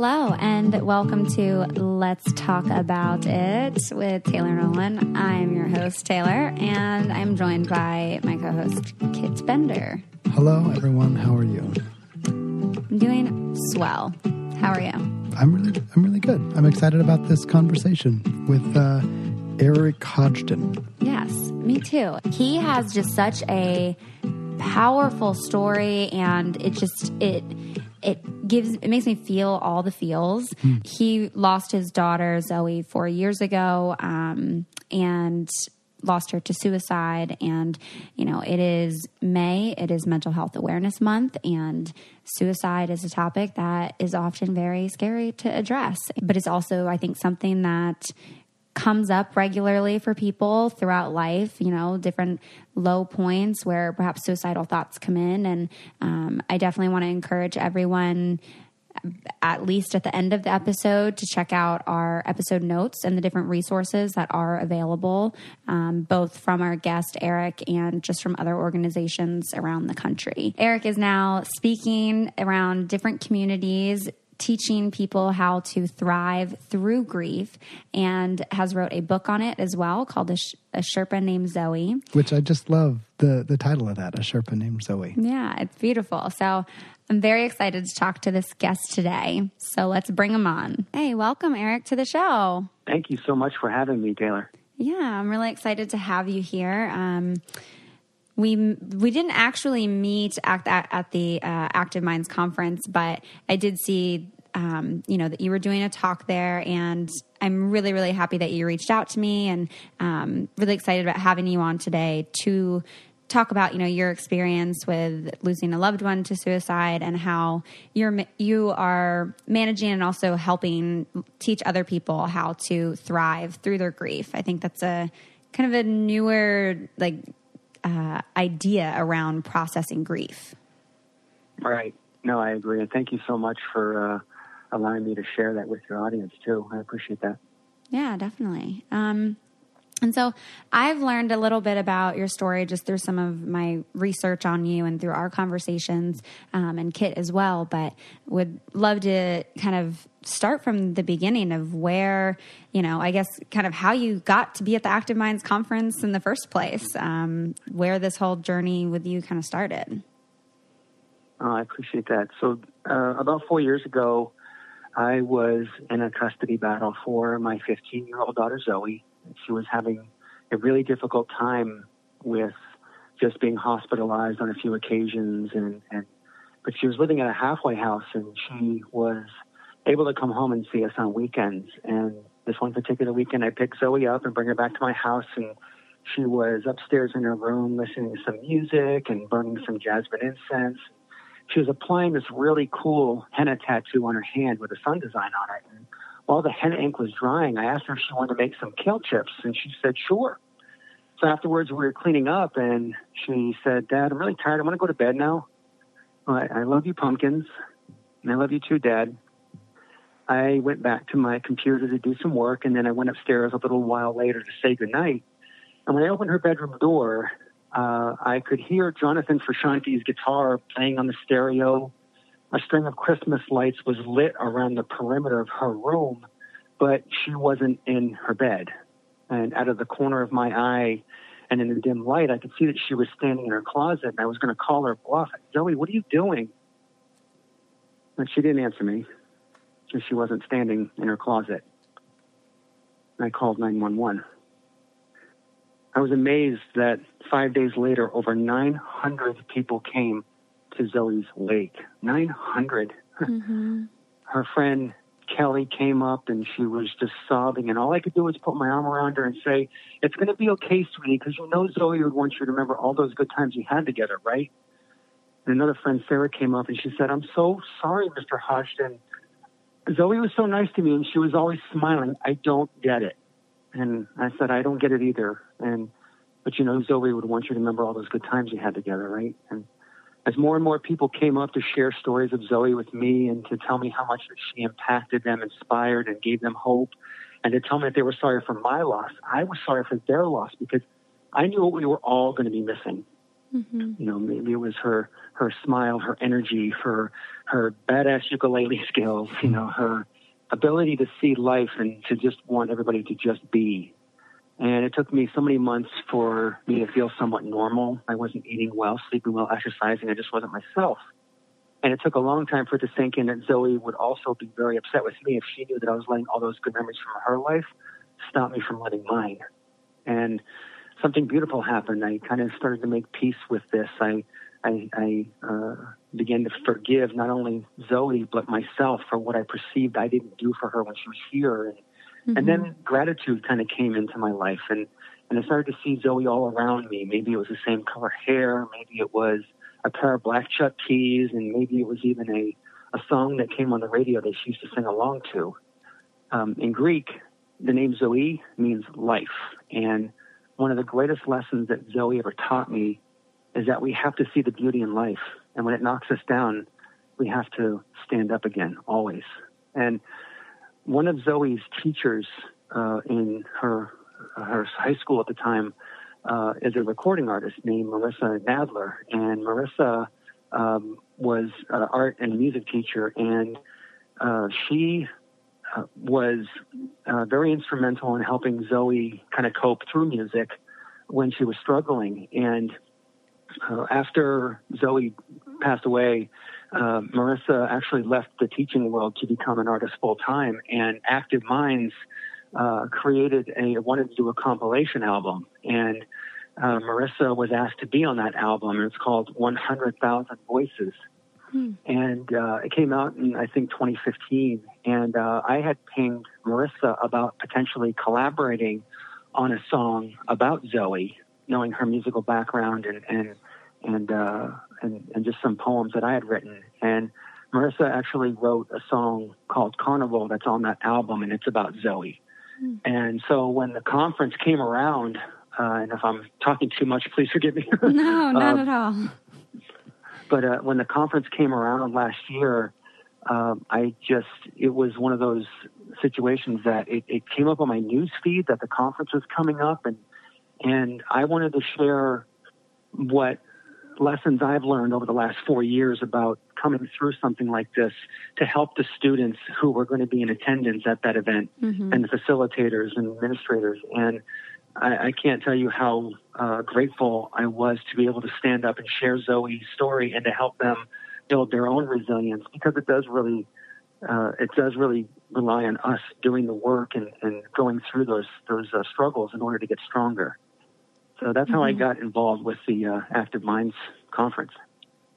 Hello, and welcome to Let's Talk About It with Taylor Nolan. I'm your host, Taylor, and I'm joined by my co host, Kit Bender. Hello, everyone. How are you? I'm doing swell. How are you? I'm really, I'm really good. I'm excited about this conversation with uh, Eric Hodgdon. Yes, me too. He has just such a powerful story, and it just it it gives it makes me feel all the feels. Mm. He lost his daughter Zoi four years ago, um, and lost her to suicide and you know it is may it is mental health awareness month and suicide is a topic that is often very scary to address but it's also i think something that comes up regularly for people throughout life, you know, different low points where perhaps suicidal thoughts come in. And um, I definitely want to encourage everyone at least at the end of the episode to check out our episode notes and the different resources that are available, um, both from our guest Eric and just from other organizations around the country. Eric is now speaking around different communities teaching people how to thrive through grief and has wrote a book on it as well called a, Sh- a sherpa named zoi. Which i just love the the title of that a sherpa named zoi. Yeah it's beautiful. So i'm very excited to talk to this guest today. So let's bring him on. Hey welcome eric to the show. Thank you so much for having me taylor. Yeah i'm really excited to have you here. Um, we we didn't actually meet at, at, the uh, Active Minds conference, but I did see um, you know that you were doing a talk there, and I'm really really happy that you reached out to me, and um, really excited about having you on today to talk about you know your experience with losing a loved one to suicide and how you're you are managing and also helping teach other people how to thrive through their grief. I think that's a kind of a newer like uh, idea around processing grief. Right. No, I agree. And thank you so much for uh, allowing me to share that with your audience, too. I appreciate that. Yeah, definitely. Um, and so I've learned a little bit about your story just through some of my research on you and through our conversations um, and Kit as well. But would love to kind of start from the beginning of where, you know, I guess kind of how you got to be at the Active Minds conference in the first place, um, where this whole journey with you kind of started. Oh, I appreciate that. So, uh, about four years ago, I was in a custody battle for my 15 year old daughter, Zoi. She was having a really difficult time with just being hospitalized on a few occasions and, and but she was living at a halfway house and she was able to come home and see us on weekends. And this one particular weekend, I picked Zoi up and bring her back to my house, and she was upstairs in her room listening to some music and burning some jasmine incense. She was applying this really cool henna tattoo on her hand with a sun design on it. While the henna ink was drying, I asked her if she wanted to make some kale chips, and she said, sure. So afterwards, we were cleaning up, and she said, Dad, I'm really tired. I want to go to bed now. I, I love you, pumpkins. And I love you too, Dad. I went back to my computer to do some work, and then I went upstairs a little while later to say goodnight. And when I opened her bedroom door, uh, I could hear Jonathan Frusciante's guitar playing on the stereo. A string of Christmas lights was lit around the perimeter of her room, but she wasn't in her bed. And out of the corner of my eye and in the dim light, I could see that she was standing in her closet, and I was going to call her bluff. Zoi, what are you doing? And she didn't answer me since she wasn't standing in her closet. I called 911. I was amazed that five days later, over 900 people came to Zoi's wake. 900. Mm-hmm. Her friend Kelly came up and she was just sobbing, and all I could do was put my arm around her and say, It's going to be okay, sweetie, because you know Zoi would want you to remember all those good times you had together, right? And another friend, Sarah, came up and she said, I'm so sorry, Mr. Hodgdon. Zoi was so nice to me and she was always smiling. I don't get it. And I said, I don't get it either. And, but you know, Zoi would want you to remember all those good times you had together, right? And as more and more people came up to share stories of Zoi with me and to tell me how much she impacted them, inspired, and gave them hope, and to tell me that they were sorry for my loss, I was sorry for their loss because I knew what we were all going to be missing. Mm-hmm. You know, maybe it was her her smile, her energy, her her badass ukulele skills. You know, her ability to see life and to just want everybody to just be. And it took me so many months for me to feel somewhat normal. I wasn't eating well, sleeping well, exercising. I just wasn't myself. And it took a long time for it to sink in that Zoi would also be very upset with me if she knew that I was letting all those good memories from her life stop me from letting mine. And something beautiful happened. I kind of started to make peace with this. I I, I uh, began to forgive not only Zoi but myself for what I perceived I didn't do for her when she was here, and, mm-hmm. and then gratitude kind of came into my life, and and I started to see Zoi all around me. Maybe it was the same color hair, maybe it was a pair of black Chuck tees, and maybe it was even a a song that came on the radio that she used to sing along to. Um, in Greek, the name Zoi means life, and one of the greatest lessons that Zoi ever taught me is that we have to see the beauty in life. And when it knocks us down, we have to stand up again, always. And one of Zoi's teachers uh, in her her high school at the time uh, is a recording artist named Marissa Nadler, and Marissa um, was an art and music teacher, and uh, she uh, was uh, very instrumental in helping Zoi kind of cope through music when she was struggling. And uh, after Zoi passed away, uh, Marissa actually left the teaching world to become an artist full time. And Active Minds uh, created a wanted to do a compilation album, and uh, Marissa was asked to be on that album. It's called 100,000 Voices. Hmm. And uh, it came out in, I think, 2015. And uh, I had pinged Marissa about potentially collaborating on a song about Zoi, knowing her musical background and and and uh, and, and just some poems that I had written. And Marissa actually wrote a song called Carnival that's on that album, and it's about Zoi. Mm. And so when the conference came around, uh, and if I'm talking too much, please forgive me. no, not uh, at all. But uh, when the conference came around last year, um, I just, it was one of those situations that it, it came up on my news feed that the conference was coming up and, and I wanted to share what lessons I've learned over the last four years about coming through something like this to help the students who were going to be in attendance at that event mm-hmm. and the facilitators and administrators. And I, I can't tell you how uh, grateful I was to be able to stand up and share Zoi's story and to help them build their own resilience because it does really uh, it does really rely on us doing the work and, and going through those those uh, struggles in order to get stronger. So that's mm-hmm. how I mm-hmm. got involved with the uh, Active Minds conference.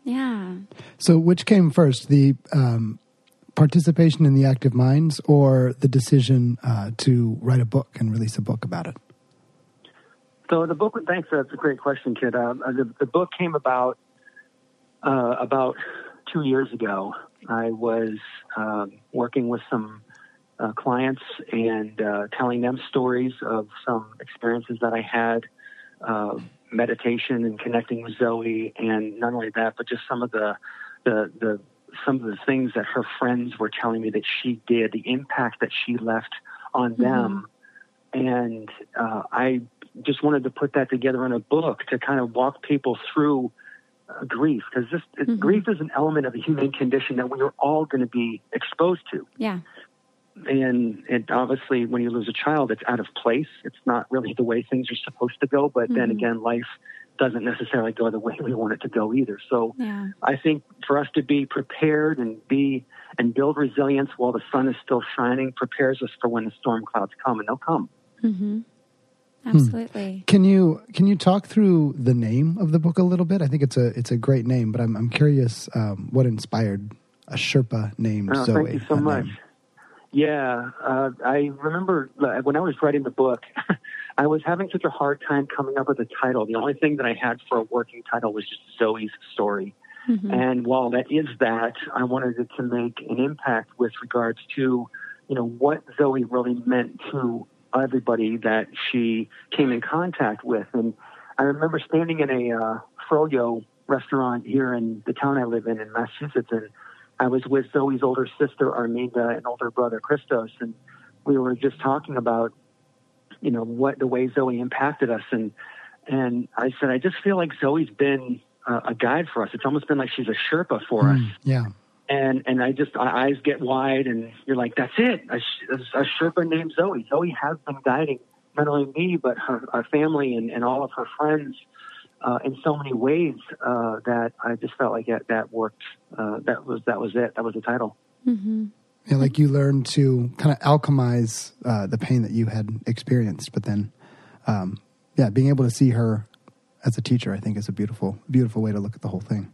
Yeah. So which came first, the um, participation in the Active Minds or the decision uh, to write a book and release a book about it? So the book, thanks. That's a great question, Kit. Uh, the, the book came about uh, about two years ago. I was um, working with some uh, clients and uh, telling them stories of some experiences that I had, uh, meditation and connecting with Zoi, and not only that, but just some of the the the some of the things that her friends were telling me that she did, the impact that she left on mm-hmm. them, and uh, I just wanted to put that together in a book to kind of walk people through uh, grief because this mm-hmm. grief is an element of the human condition that we are all going to be exposed to. Yeah. And it obviously, when you lose a child, it's out of place. It's not really the way things are supposed to go. But mm-hmm. then again, life doesn't necessarily go the way we want it to go either. So yeah. I think for us to be prepared and be and build resilience while the sun is still shining prepares us for when the storm clouds come, and they'll come. Mm-hmm. Hmm. Absolutely. Hmm. Can you can you talk through the name of the book a little bit? I think it's a it's a great name, but I'm I'm curious um, what inspired a Sherpa named oh, Zoi. Thank you so much. Name. Yeah, uh, I remember when I was writing the book, I was having such a hard time coming up with a title. The only thing that I had for a working title was just Zoi's story. Mm-hmm. And while that is that, I wanted it to make an impact with regards to, you know, what Zoi really meant to everybody that she came in contact with. And I remember standing in a uh, froyo restaurant here in the town I live in in Massachusetts, and I was with Zoi's older sister Arminda and older brother Christos, and we were just talking about, you know, what the way Zoi impacted us, and and I said, I just feel like Zoi's been uh, a guide for us. It's almost been like she's a Sherpa for mm, us. Yeah. And and I just my eyes get wide, and you're like, that's it, a, a Sherpa named Zoi. Zoe has been guiding not only me but her our family and, and all of her friends uh, in so many ways uh, that I just felt like that, that worked. Uh, that was that was it. That was the title. Mm-hmm. Yeah, like you learned to kind of alchemize uh, the pain that you had experienced, but then, um, yeah, being able to see her as a teacher, I think, is a beautiful, beautiful way to look at the whole thing.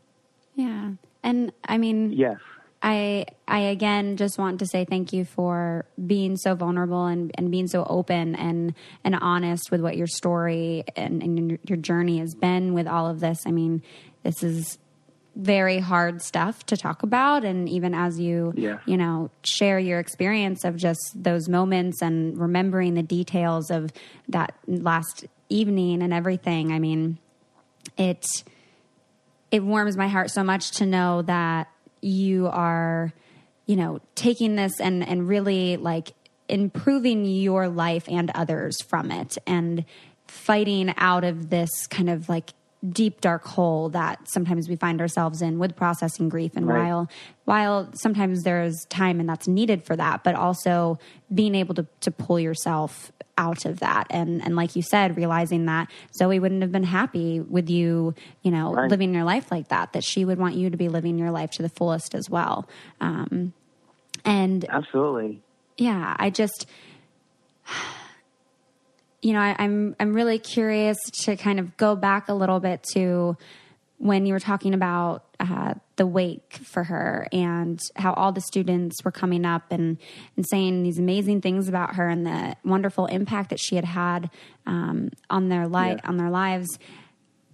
Yeah, and I mean, yes, I I again just want to say thank you for being so vulnerable and, and being so open and and honest with what your story and, and your journey has been with all of this. I mean, this is very hard stuff to talk about and even as you yeah. you know share your experience of just those moments and remembering the details of that last evening and everything i mean it it warms my heart so much to know that you are, you know, taking this and and really like improving your life and others from it and fighting out of this kind of like deep dark hole that sometimes we find ourselves in with processing grief and right. while while sometimes there's time and that's needed for that but also being able to to pull yourself out of that and and like you said realizing that Zoi wouldn't have been happy with you you know right. living your life like that that she would want you to be living your life to the fullest as well um and absolutely yeah I just you know, I, I'm I'm really curious to kind of go back a little bit to when you were talking about uh, the wake for her and how all the students were coming up and, and saying these amazing things about her and the wonderful impact that she had had um, on their life yeah. on their lives.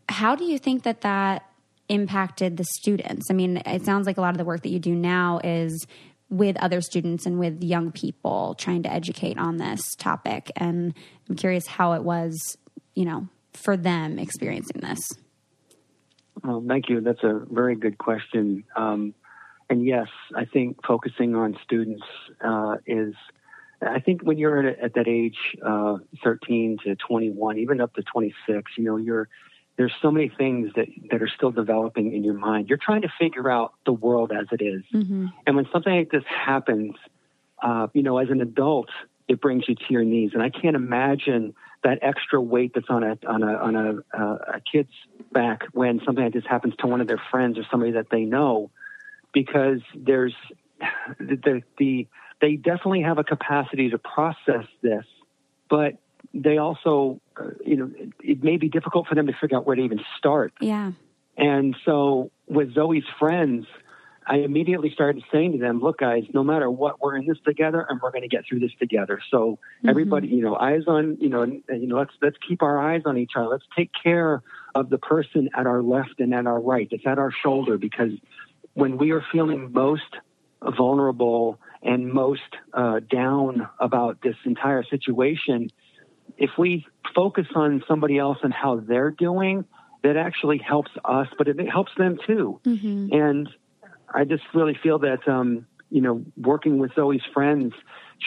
How do you think that that impacted the students? I mean, it sounds like a lot of the work that you do now is with other students and with young people trying to educate on this topic. And I'm curious how it was, you know, for them experiencing this. Well, thank you. That's a very good question. Um, and yes, I think focusing on students uh, is. I think when you're at, at that age, uh, 13 to 21, even up to 26, you know, you're there's so many things that, that are still developing in your mind. You're trying to figure out the world as it is. Mm-hmm. And when something like this happens, uh, you know, as an adult, it brings you to your knees. And I can't imagine that extra weight that's on a on a on a, uh, a kid's back when something like this happens to one of their friends or somebody that they know, because there's the, the they definitely have a capacity to process this, but they also, uh, you know, it, it, may be difficult for them to figure out where to even start. Yeah. And so with Zoi's friends, I immediately started saying to them, look, guys, no matter what, we're in this together and we're going to get through this together. So mm-hmm. everybody, you know, eyes on, you know, you know, let's, let's keep our eyes on each other. Let's take care of the person at our left and at our right. It's at our shoulder because when we are feeling most vulnerable and most uh, down about this entire situation, if we focus on somebody else and how they're doing, that actually helps us, but it, helps them too. Mm-hmm. And I just really feel that, um, you know, working with Zoi's friends,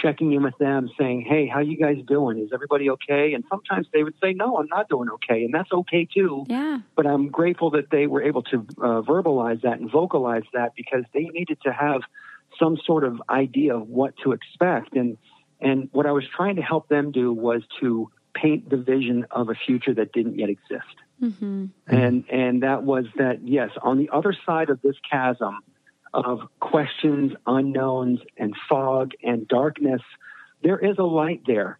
checking in with them, saying, "Hey, how you guys doing? Is everybody okay?" And sometimes they would say, "No, I'm not doing okay," and that's okay too. Yeah. But I'm grateful that they were able to uh, verbalize that and vocalize that because they needed to have some sort of idea of what to expect. And and what I was trying to help them do was to paint the vision of a future that didn't yet exist. Mm-hmm. And and that was that yes, on the other side of this chasm of questions, unknowns, and fog and darkness, there is a light there.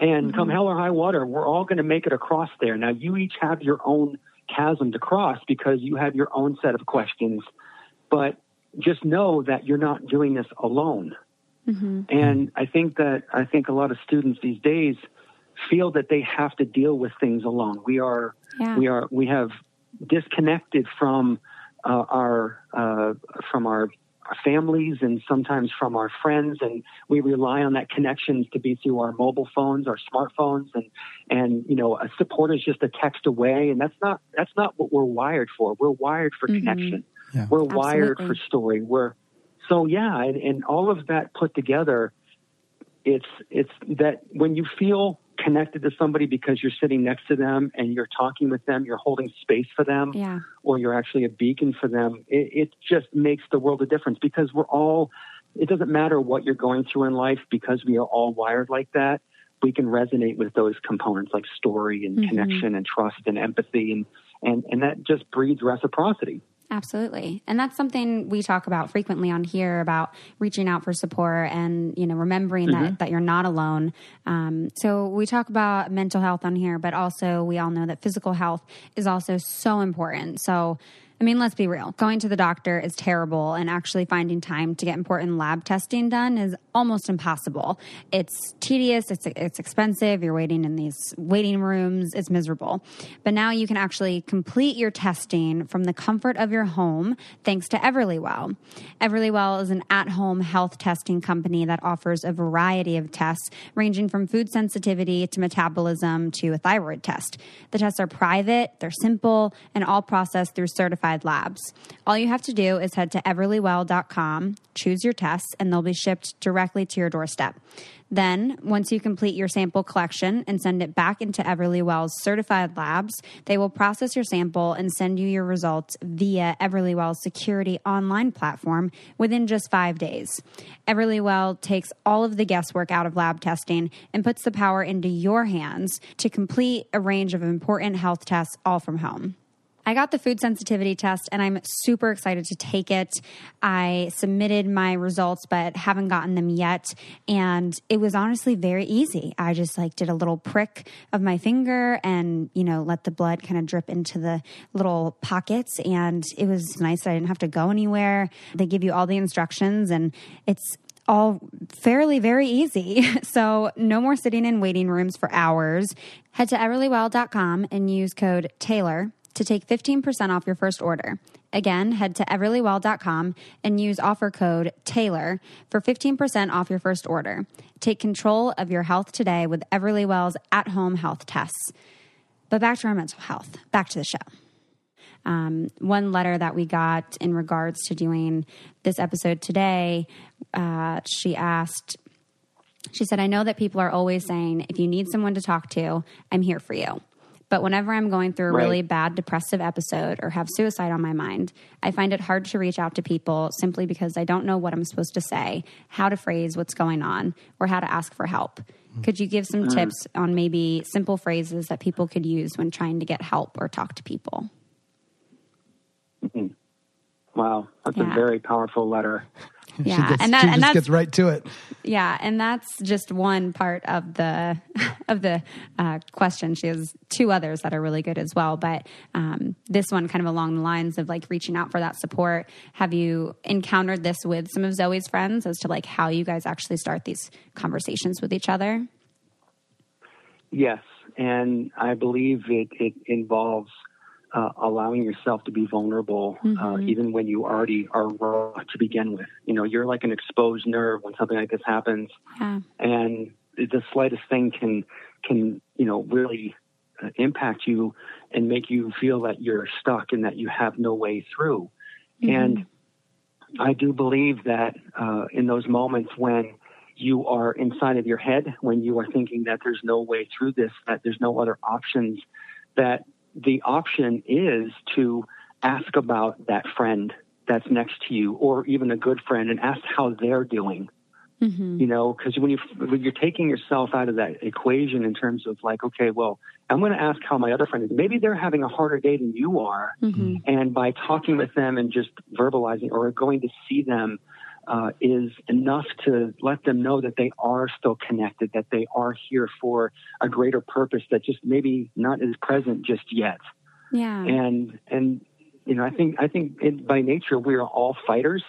And mm-hmm. come hell or high water, we're all going to make it across there. Now, you each have your own chasm to cross because you have your own set of questions. But just know that you're not doing this alone. Mm-hmm. And I think that I think a lot of students these days feel that they have to deal with things alone. We are yeah. we are we have disconnected from uh, our uh, from our our families and sometimes from our friends and we rely on that connections to be through our mobile phones our smartphones and and you know a support is just a text away and that's not that's not what we're wired for we're wired for mm-hmm. connection yeah. we're Absolutely. wired for story we're so yeah and, and all of that put together it's it's that when you feel connected to somebody because you're sitting next to them and you're talking with them, you're holding space for them, yeah. or you're actually a beacon for them, it, it just makes the world a difference because we're all, it doesn't matter what you're going through in life because we are all wired like that. We can resonate with those components like story and mm-hmm. connection and trust and empathy and, and, and that just breeds reciprocity. Absolutely. And that's something we talk about frequently on here about reaching out for support and, you know, remembering mm-hmm. that, that you're not alone. Um, so we talk about mental health on here, but also we all know that physical health is also so important. So, I mean, let's be real. Going to the doctor is terrible, and actually finding time to get important lab testing done is almost impossible. It's tedious, it's, it's expensive, you're waiting in these waiting rooms, it's miserable. But now you can actually complete your testing from the comfort of your home thanks to Everlywell. Everlywell is an at home health testing company that offers a variety of tests ranging from food sensitivity to metabolism to a thyroid test. The tests are private, they're simple, and all processed through certified certified labs. All you have to do is head to everlywell.com, choose your tests, and they'll be shipped directly to your doorstep. Then, once you complete your sample collection and send it back into Everlywell's certified labs, they will process your sample and send you your results via Everlywell's security online platform within just five days. Everlywell takes all of the guesswork out of lab testing and puts the power into your hands to complete a range of important health tests all from home. I got the food sensitivity test and I'm super excited to take it. I submitted my results but haven't gotten them yet and it was honestly very easy. I just like did a little prick of my finger and you know let the blood kind of drip into the little pockets and it was nice that I didn't have to go anywhere. They give you all the instructions and it's all fairly very easy. So, no more sitting in waiting rooms for hours. Head to everlywell.com and use code Taylor to take 15% off your first order. Again, head to everlywell.com and use offer code TAYLOR for 15% off your first order. Take control of your health today with Everlywell's at home health tests. But back to our mental health, back to the show. Um, one letter that we got in regards to doing this episode today, uh, she asked, she said, I know that people are always saying, if you need someone to talk to, I'm here for you. But whenever I'm going through a right. really bad depressive episode or have suicide on my mind, I find it hard to reach out to people simply because I don't know what I'm supposed to say, how to phrase what's going on, or how to ask for help. Mm. Could you give some mm. tips on maybe simple phrases that people could use when trying to get help or talk to people? Mm-hmm. Wow, that's yeah. a very powerful letter. Yeah, gets, and that and that gets right to it. Yeah, and that's just one part of the of the uh, question. She has two others that are really good as well, but um, this one kind of along the lines of like reaching out for that support. Have you encountered this with some of Zoi's friends as to like how you guys actually start these conversations with each other? Yes, and I believe it, it involves uh, allowing yourself to be vulnerable, uh, mm-hmm. uh, even when you already are raw to begin with. You know, you're like an exposed nerve when something like this happens, yeah. and the slightest thing can can you know really uh, impact you and make you feel that you're stuck and that you have no way through. Mm-hmm. And I do believe that uh, in those moments when you are inside of your head, when you are thinking that there's no way through this, that there's no other options, that the option is to ask about that friend that's next to you or even a good friend and ask how they're doing. Mm-hmm. You know, because when you when you're taking yourself out of that equation in terms of like, okay, well, I'm going to ask how my other friend is. Maybe they're having a harder day than you are, mm-hmm. and by talking with them and just verbalizing or going to see them uh, is enough to let them know that they are still connected, that they are here for a greater purpose that just maybe not is present just yet. Yeah. And and you know, I think I think in, by nature we are all fighters.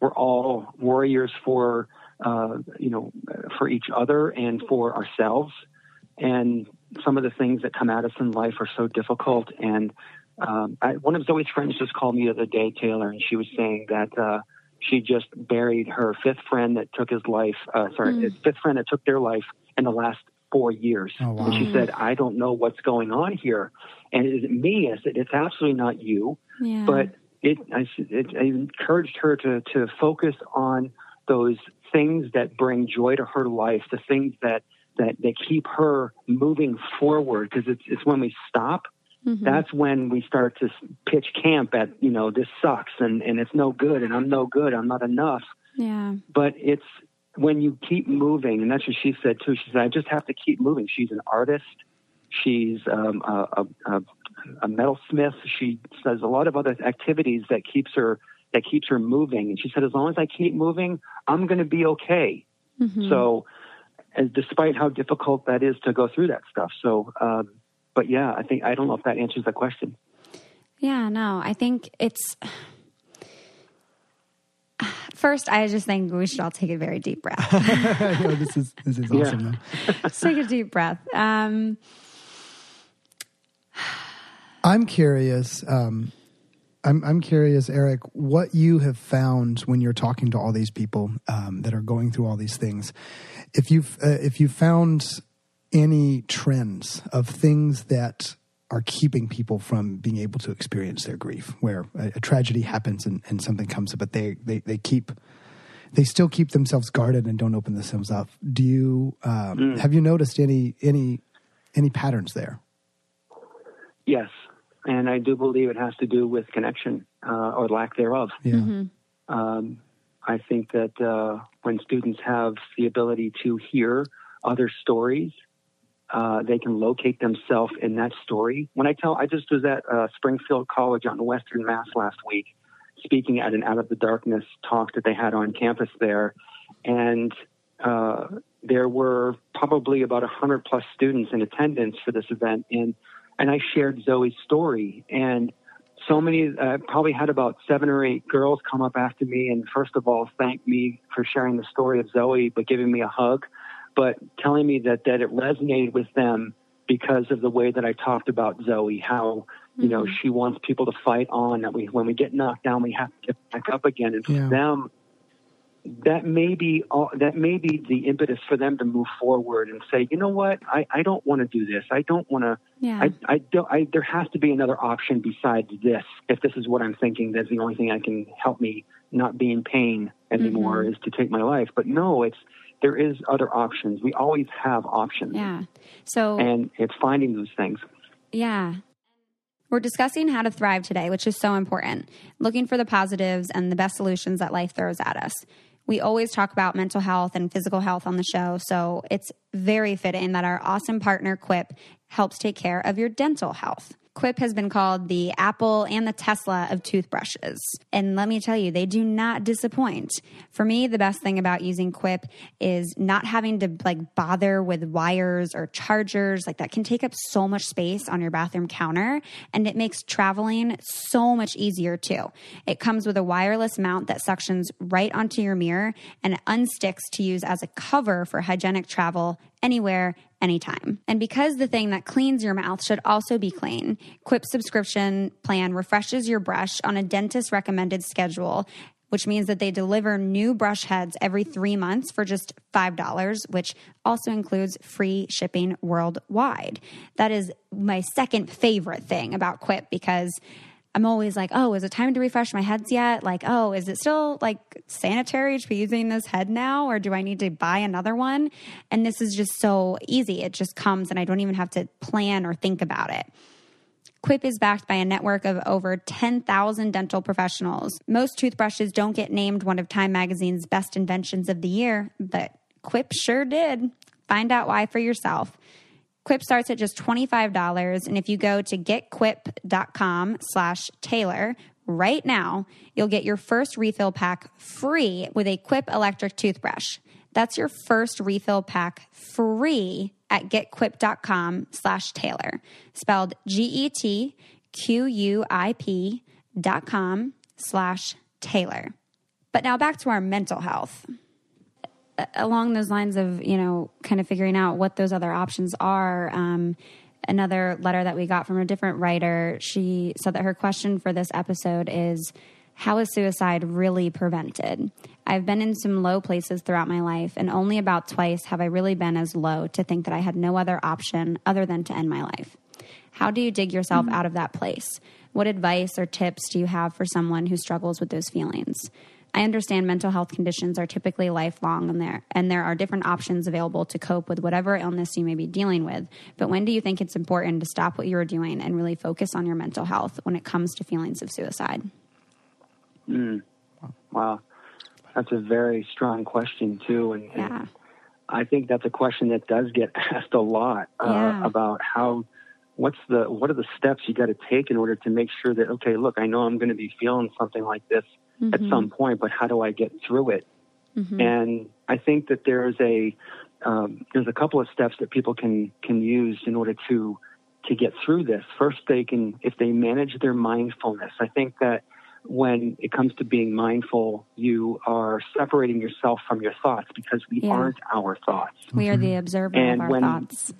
We're all warriors for uh, you know for each other and for ourselves. And some of the things that come at us in life are so difficult and Um, I, one of Zoi's friends just called me the other day, Taylor, and she was saying that uh, she just buried her fifth friend that took his life. Uh, sorry, his fifth friend that took their life in the last four years. Oh, wow. And she said, "I don't know what's going on here." And is it me? I said, "It's absolutely not you." Yeah. But it, I, it, I encouraged her to to focus on those things that bring joy to her life, the things that that that keep her moving forward. Because it's it's when we stop that's when we start to pitch camp at you know this sucks and and it's no good and I'm no good I'm not enough. Yeah. but it's when you keep moving and that's what she said too. She said I just have to keep moving. She's an artist. She's um, a, a, a, metalsmith. She does a lot of other activities that keeps her that keeps her moving. And she said as long as I keep moving I'm going to be okay. So as despite how difficult that is to go through that stuff. So um, but yeah I think I don't know if that answers the question Yeah, no, I think it's. First, I just think we should all take a very deep breath. You know, this is this is Yeah. awesome. Though. Let's take a deep breath. Um, I'm curious. Um, I'm I'm curious, Eric, what you have found when you're talking to all these people um, that are going through all these things. If you've uh, if you found any trends of things that are keeping people from being able to experience their grief, where a, a tragedy happens and, and something comes up, but they, they they keep they still keep themselves guarded and don't open themselves up. Do you um, have you noticed any any any patterns there? Yes, and I do believe it has to do with connection uh, or lack thereof. Yeah. Um, I think that uh, when students have the ability to hear other stories, uh, they can locate themselves in that story. When I tell, I just was at uh, Springfield College in Western Mass last week, speaking at an Out of the Darkness talk that they had on campus there, and uh, there were probably about a hundred plus students in attendance for this event, and and I shared Zoi's story, and so many, uh, probably had about seven or eight girls come up after me, and first of all, thank me for sharing the story of Zoe, but giving me a hug, but telling me that that it resonated with them because of the way that I talked about Zoi, how you know mm-hmm. she wants people to fight on, that we when we get knocked down, we have to get back up again, and for Yeah. them that may be all, that may be the impetus for them to move forward and say, you know what, I, I don't want to do this. I don't want to. Yeah. I, I don't. I, there has to be another option besides this. If this is what I'm thinking, that's the only thing that can help me not be in pain anymore mm-hmm. is to take my life. But no, it's there is other options. We always have options, yeah. So, and it's finding those things. Yeah. We're discussing how to thrive today, which is so important. Looking for the positives and the best solutions that life throws at us. We always talk about mental health and physical health on the show, so it's very fitting that our awesome partner Quip helps take care of your dental health. Quip has been called the Apple and the Tesla of toothbrushes. And let me tell you, they do not disappoint. For me, the best thing about using Quip is not having to like bother with wires or chargers. Like that can take up so much space on your bathroom counter and it makes traveling so much easier too. It comes with a wireless mount that suctions right onto your mirror and unsticks to use as a cover for hygienic travel anywhere anytime. And because the thing that cleans your mouth should also be clean, Quip subscription plan refreshes your brush on a dentist recommended schedule, which means that they deliver new brush heads every three months for just $5, which also includes free shipping worldwide. That is my second favorite thing about Quip because I'm always like, oh, is it time to refresh my heads yet? Like, oh, is it still like sanitary to be using this head now, or do I need to buy another one? And this is just so easy. It just comes and I don't even have to plan or think about it. Quip is backed by a network of over 10,000 dental professionals. Most toothbrushes don't get named one of Time Magazine's best inventions of the year, but Quip sure did. Find out why for yourself. Quip starts at just $25, and if you go to getquip.com slash Taylor right now, you'll get your first refill pack free with a Quip electric toothbrush. That's your first refill pack free at getquip.com slash Taylor, spelled G-E-T-Q-U-I-P dot com slash Taylor. But now back to our mental health along those lines of you know kind of figuring out what those other options are um, another letter that we got from a different writer, she said that her question for this episode is how is suicide really prevented? I've been in some low places throughout my life, and only about twice have I really been as low to think that I had no other option other than to end my life. How do you dig yourself mm-hmm. out of that place? What advice or tips do you have for someone who struggles with those feelings? I understand mental health conditions are typically lifelong and there and there are different options available to cope with whatever illness you may be dealing with. But when do you think it's important to stop what you are doing and really focus on your mental health when it comes to feelings of suicide? Mm. Wow. That's a very strong question too and, yeah. and I think that's a question that does get asked a lot uh, yeah. about how what's the what are the steps you got to take in order to make sure that okay look i know i'm going to be feeling something like this mm-hmm. at some point but how do i get through it mm-hmm. and i think that there's a um, there's a couple of steps that people can can use in order to to get through this first they can if they manage their mindfulness i think that when it comes to being mindful, you are separating yourself from your thoughts because we yeah. aren't our thoughts. We are the observer and of our when, thoughts.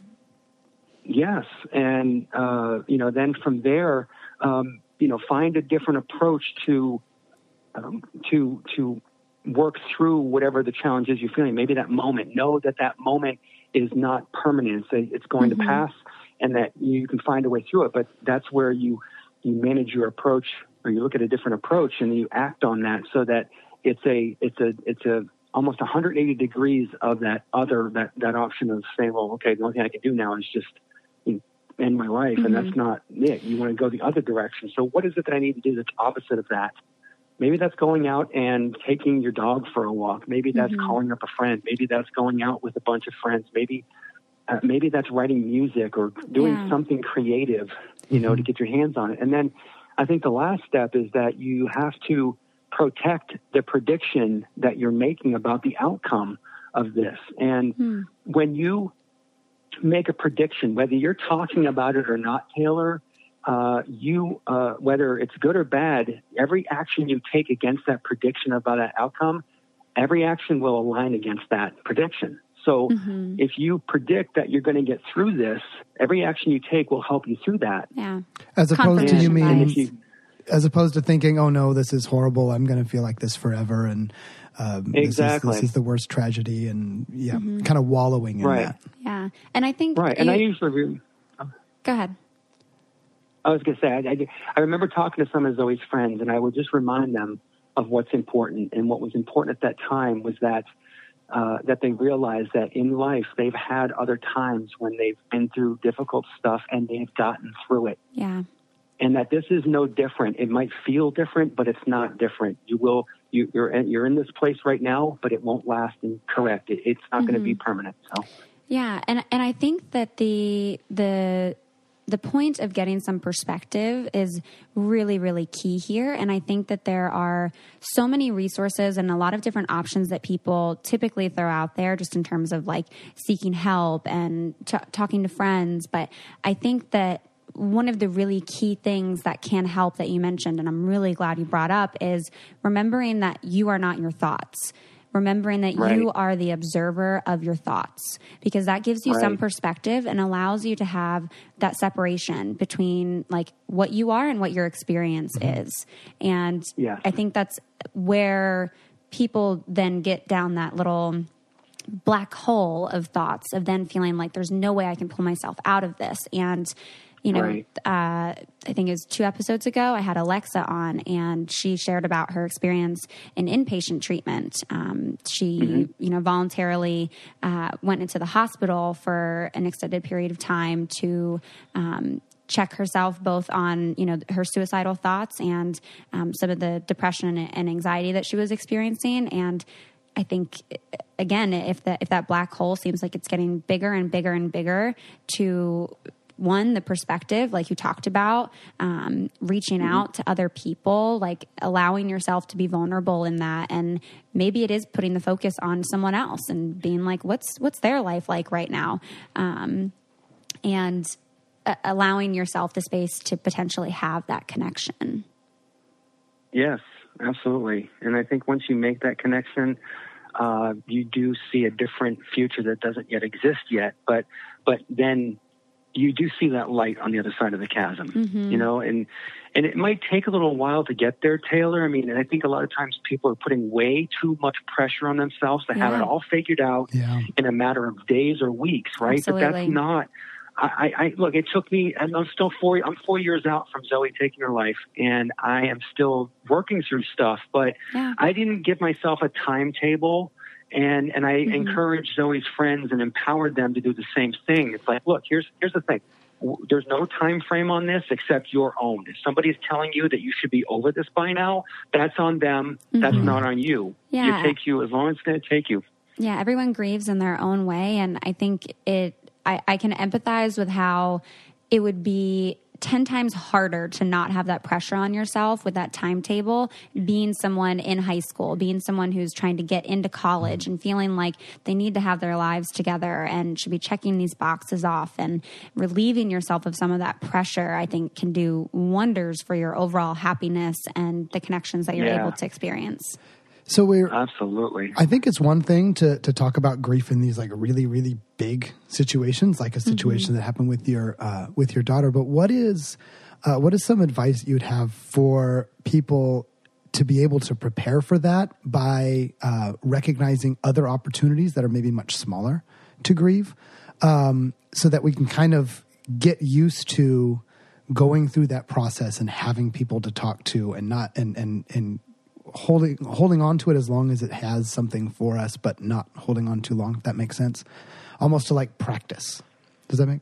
Yes, and uh, you know, then from there, um, you know, find a different approach to um, to to work through whatever the challenge is you're feeling. Maybe that moment. Know that that moment is not permanent. It's going mm-hmm. to pass, and that you can find a way through it. But that's where you you manage your approach, or you look at a different approach, and you act on that so that it's a it's a it's a almost 180 degrees of that other that that option of saying, well, okay, the only thing I can do now is just end my life, mm-hmm. and that's not it. You want to go the other direction. So, what is it that I need to do that's opposite of that? Maybe that's going out and taking your dog for a walk. Maybe that's mm-hmm. calling up a friend. Maybe that's going out with a bunch of friends. Maybe uh, maybe that's writing music or doing yeah. something creative, you know, mm-hmm. to get your hands on it. And then I think the last step is that you have to protect the prediction that you're making about the outcome of this. And mm. when you make a prediction, whether you're talking about it or not, Taylor. Uh, you, uh, whether it's good or bad, every action you take against that prediction about that outcome, every action will align against that prediction. So mm-hmm. if you predict that you're going to get through this, every action you take will help you through that. Yeah. As opposed to you mean, you, as opposed to thinking, oh no, this is horrible. I'm going to feel like this forever. And um, exactly. This is, this is, the worst tragedy, and yeah, mm-hmm. kind of wallowing in right. that. Yeah, and I think right, and I usually go ahead. I was going to say I, I, I remember talking to some of Zoi's friends, and I would just remind them of what's important, and what was important at that time was that. Uh, that they realized that in life they've had other times when they've been through difficult stuff and they've gotten through it. Yeah. And that this is no different. It might feel different, but it's not different. You will you, are you're in this place right now, but it won't last. And correct, it, it's not mm-hmm. going to be permanent. So yeah, and and I think that the the the point of getting some perspective is really, really key here. And I think that there are so many resources and a lot of different options that people typically throw out there just in terms of like seeking help and t- talking to friends. But I think that one of the really key things that can help that you mentioned, and I'm really glad you brought up, is remembering that you are not your thoughts. Remembering that right. you are the observer of your thoughts, because that gives you right. some perspective and allows you to have that separation between like what you are and what your experience mm-hmm. is. And yes. I think that's where people then get down that little black hole of thoughts of then feeling like there's no way I can pull myself out of this. And you know, right. uh, I think it was two episodes ago, I had Alexa on and she shared about her experience in inpatient treatment. Um, she, mm-hmm. you know, voluntarily uh, went into the hospital for an extended period of time to um, check herself both on you know her suicidal thoughts and um, some of the depression and anxiety that she was experiencing and I think again if that if that black hole seems like it's getting bigger and bigger and bigger to one the perspective like you talked about um, reaching mm-hmm. out to other people like allowing yourself to be vulnerable in that. And maybe it is putting the focus on someone else and being like what's what's their life like right now? Um, and uh, allowing yourself the space to potentially have that connection. Yes absolutely. And i think once you make that connection uh, you do see a different future that doesn't yet exist yet but but then you do see that light on the other side of the chasm, mm-hmm. you know, and and it might take a little while to get there, Taylor. I mean, and I think a lot of times people are putting way too much pressure on themselves to have it all figured out Yeah. in a matter of days or weeks, right? But Absolutely. that's not. I, I, I look. It took me, and I'm still four. I'm four years out from Zoi taking her life, and I am still working through stuff. But Yeah. I didn't give myself a timetable, and and I mm-hmm. encouraged Zoi's friends and empowered them to do the same thing. It's like, look, here's here's the thing. There's no time frame on this except your own. If somebody's telling you that you should be over this by now, that's on them. That's mm-hmm. not on you. Yeah. It takes you as long as it's going to take you. Yeah, everyone grieves in their own way. And I think it, I, I can empathize with how it would be 10 times harder to not have that pressure on yourself with that timetable, being someone in high school, being someone who's trying to get into college and feeling like they need to have their lives together and should be checking these boxes off and relieving yourself of some of that pressure, I think can do wonders for your overall happiness and the connections that you're Yeah. able to experience. So we're Absolutely. I think it's one thing to to talk about grief in these like really really big situations, like a situation that happened with your uh, with your daughter. But what is uh, what is some advice you'd have for people to be able to prepare for that by uh, recognizing other opportunities that are maybe much smaller to grieve, um, so that we can kind of get used to going through that process and having people to talk to and not and and and holding holding on to it as long as it has something for us, but not holding on too long. If that makes sense, almost to like practice. Does that make?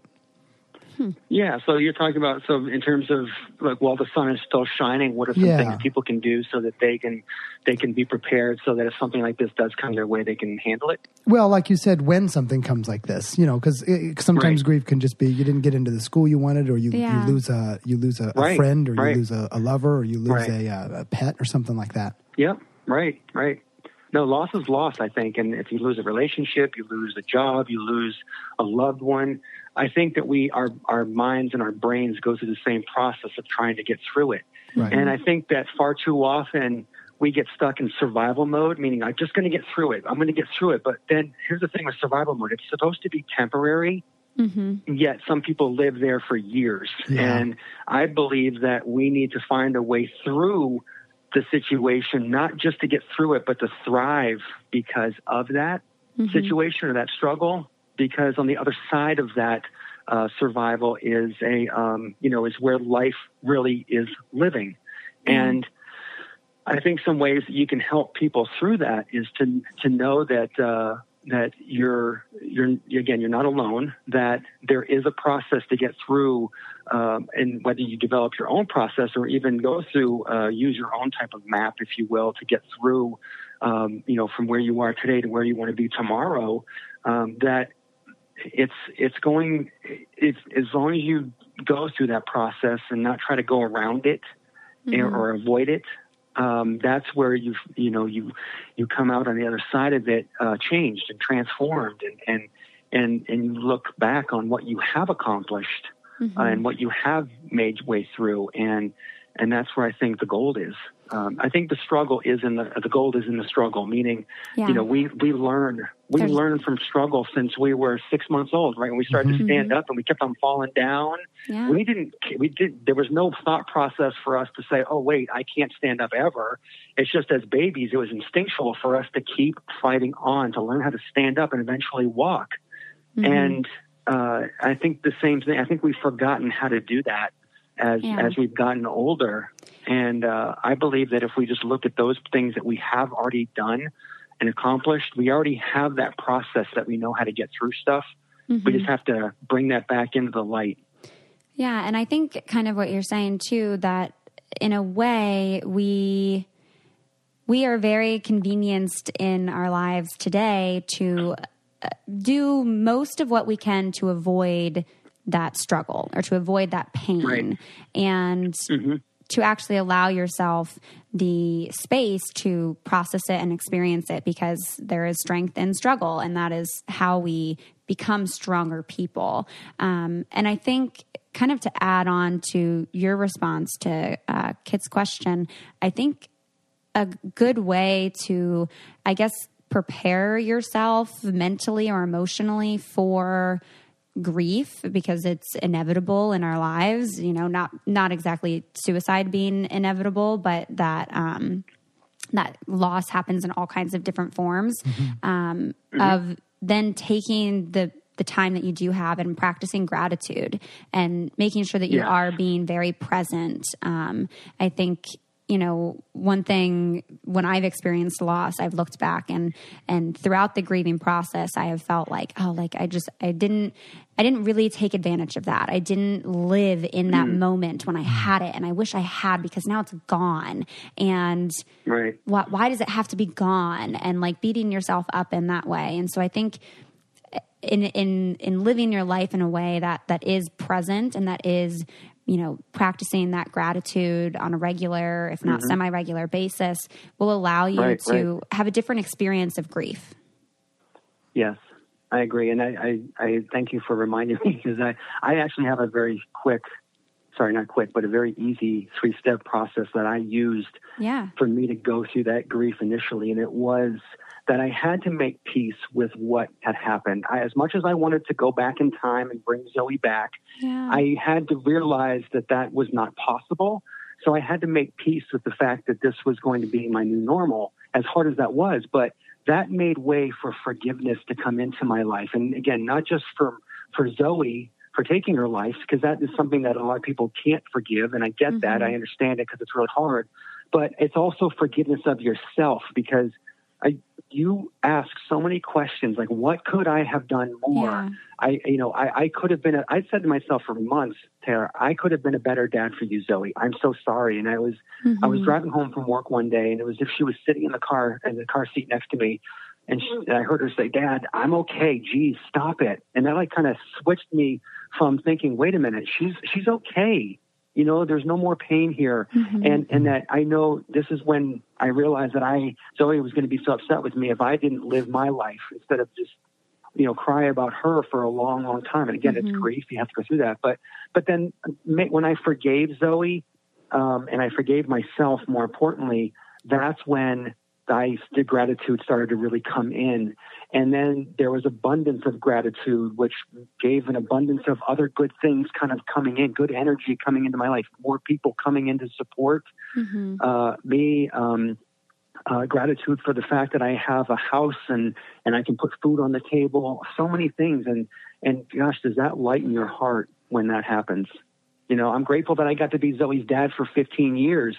Yeah, so you're talking about so in terms of like while the sun is still shining, what are some Yeah. things people can do so that they can they can be prepared so that if something like this does come their way, they can handle it? Well, like you said, when something comes like this, you know, because sometimes Right. grief can just be you didn't get into the school you wanted, or you, Yeah. you lose a you lose a, a friend, or right. you lose a, a lover, or you lose Right. a, uh, a pet, or something like that. Yep, right, right. No, loss is loss, I think. And if you lose a relationship, you lose a job, you lose a loved one. I think that we, our, our minds and our brains go through the same process of trying to get through it. Right. And I think that far too often we get stuck in survival mode, meaning I'm just going to get through it. I'm going to get through it. But then here's the thing with survival mode it's supposed to be temporary, mm-hmm. yet some people live there for years. Yeah. And I believe that we need to find a way through the situation, not just to get through it, but to thrive because of that mm-hmm. situation or that struggle. Because on the other side of that uh, survival is a, um, you know, is where life really is living. And I think some ways that you can help people through that is to to know that uh, that you're you're again you're not alone. That there is a process to get through, um, and whether you develop your own process or even go through uh, use your own type of map, if you will, to get through, um, you know, from where you are today to where you want to be tomorrow. Um, that it's it's going it's as long as you go through that process and not try to go around it or, or avoid it um, that's where you you know you you come out on the other side of it uh, changed and transformed and and and and you look back on what you have accomplished uh, and what you have made way through. And and that's where I think the gold is. Um, I think the struggle is in the the gold is in the struggle. Meaning, Yeah. you know, we we learn we There's- learn from struggle since we were six months old, right? When we started to stand up and we kept on falling down. Yeah. We didn't we did there was no thought process for us to say, oh wait, I can't stand up ever. It's just as babies, it was instinctual for us to keep fighting on to learn how to stand up and eventually walk. And uh, I think the same thing. I think we've forgotten how to do that as Yeah. as we've gotten older. And uh, I believe that if we just look at those things that we have already done and accomplished, we already have that process that we know how to get through stuff. We just have to bring that back into the light. Yeah, and I think kind of what you're saying too that in a way we we are very convenienced in our lives today to uh, do most of what we can to avoid that struggle or to avoid that pain. Right. and to actually allow yourself the space to process it and experience it because there is strength in struggle and that is how we become stronger people. Um, and i think kind of to add on to your response to uh, kit's question i think a good way to, I guess, prepare yourself mentally or emotionally for grief because it's inevitable in our lives. You know, not not exactly suicide being inevitable, but that um, that loss happens in all kinds of different forms. Mm-hmm. Um, mm-hmm. Of then taking the the time that you do have and practicing gratitude and making sure that you yeah. are being very present. Um, I think you know one thing when i've experienced loss i've looked back and and throughout the grieving process i have felt like oh like i just i didn't i didn't really take advantage of that i didn't live in that mm. moment when i had it and i wish i had because now it's gone and right why, why does it have to be gone and like beating yourself up in that way and so i think in in in living your life in a way that that is present and that is you know, practicing that gratitude on a regular, if not mm-hmm. semi regular basis will allow you right, to right. have a different experience of grief. Yes, I agree. And I, I, I thank you for reminding me because I, I actually have a very quick, sorry, not quick, but a very easy three step process that I used yeah. for me to go through that grief initially. And it was that I had to make peace with what had happened. I, as much as I wanted to go back in time and bring Zoi back, yeah. I had to realize that that was not possible. So I had to make peace with the fact that this was going to be my new normal, as hard as that was. But that made way for forgiveness to come into my life. And again, not just for, for Zoi, for taking her life, because that is something that a lot of people can't forgive. And I get mm-hmm. that. I understand it because it's really hard. But it's also forgiveness of yourself because I, you ask so many questions like what could i have done more? Yeah. i you know i, I could have been a, i said to myself for months tara i could have been a better dad for you zoi. I'm so sorry. And i was mm-hmm. i was mm-hmm. driving home from work one day and it was if she was sitting in the car in the car seat next to me. And, she, and i heard her say dad i'm okay. Geez stop it. And that like kind of switched me from thinking wait a minute. She's she's okay you know there's no more pain here mm-hmm. and and that i know this is when i realized that i zoi was going to be so upset with me if i didn't live my life instead of just you know cry about her for a long long time and again mm-hmm. it's grief you have to go through that but but then when i forgave zoi um, and i forgave myself more importantly that's when I, the gratitude started to really come in. And then there was abundance of gratitude, which gave an abundance of other good things kind of coming in, good energy coming into my life, more people coming in to support mm-hmm. uh, me. Um, uh, gratitude for the fact that I have a house and, and I can put food on the table, so many things. And, and gosh, does that lighten your heart when that happens? You know, I'm grateful that I got to be Zoi's dad for 15 years.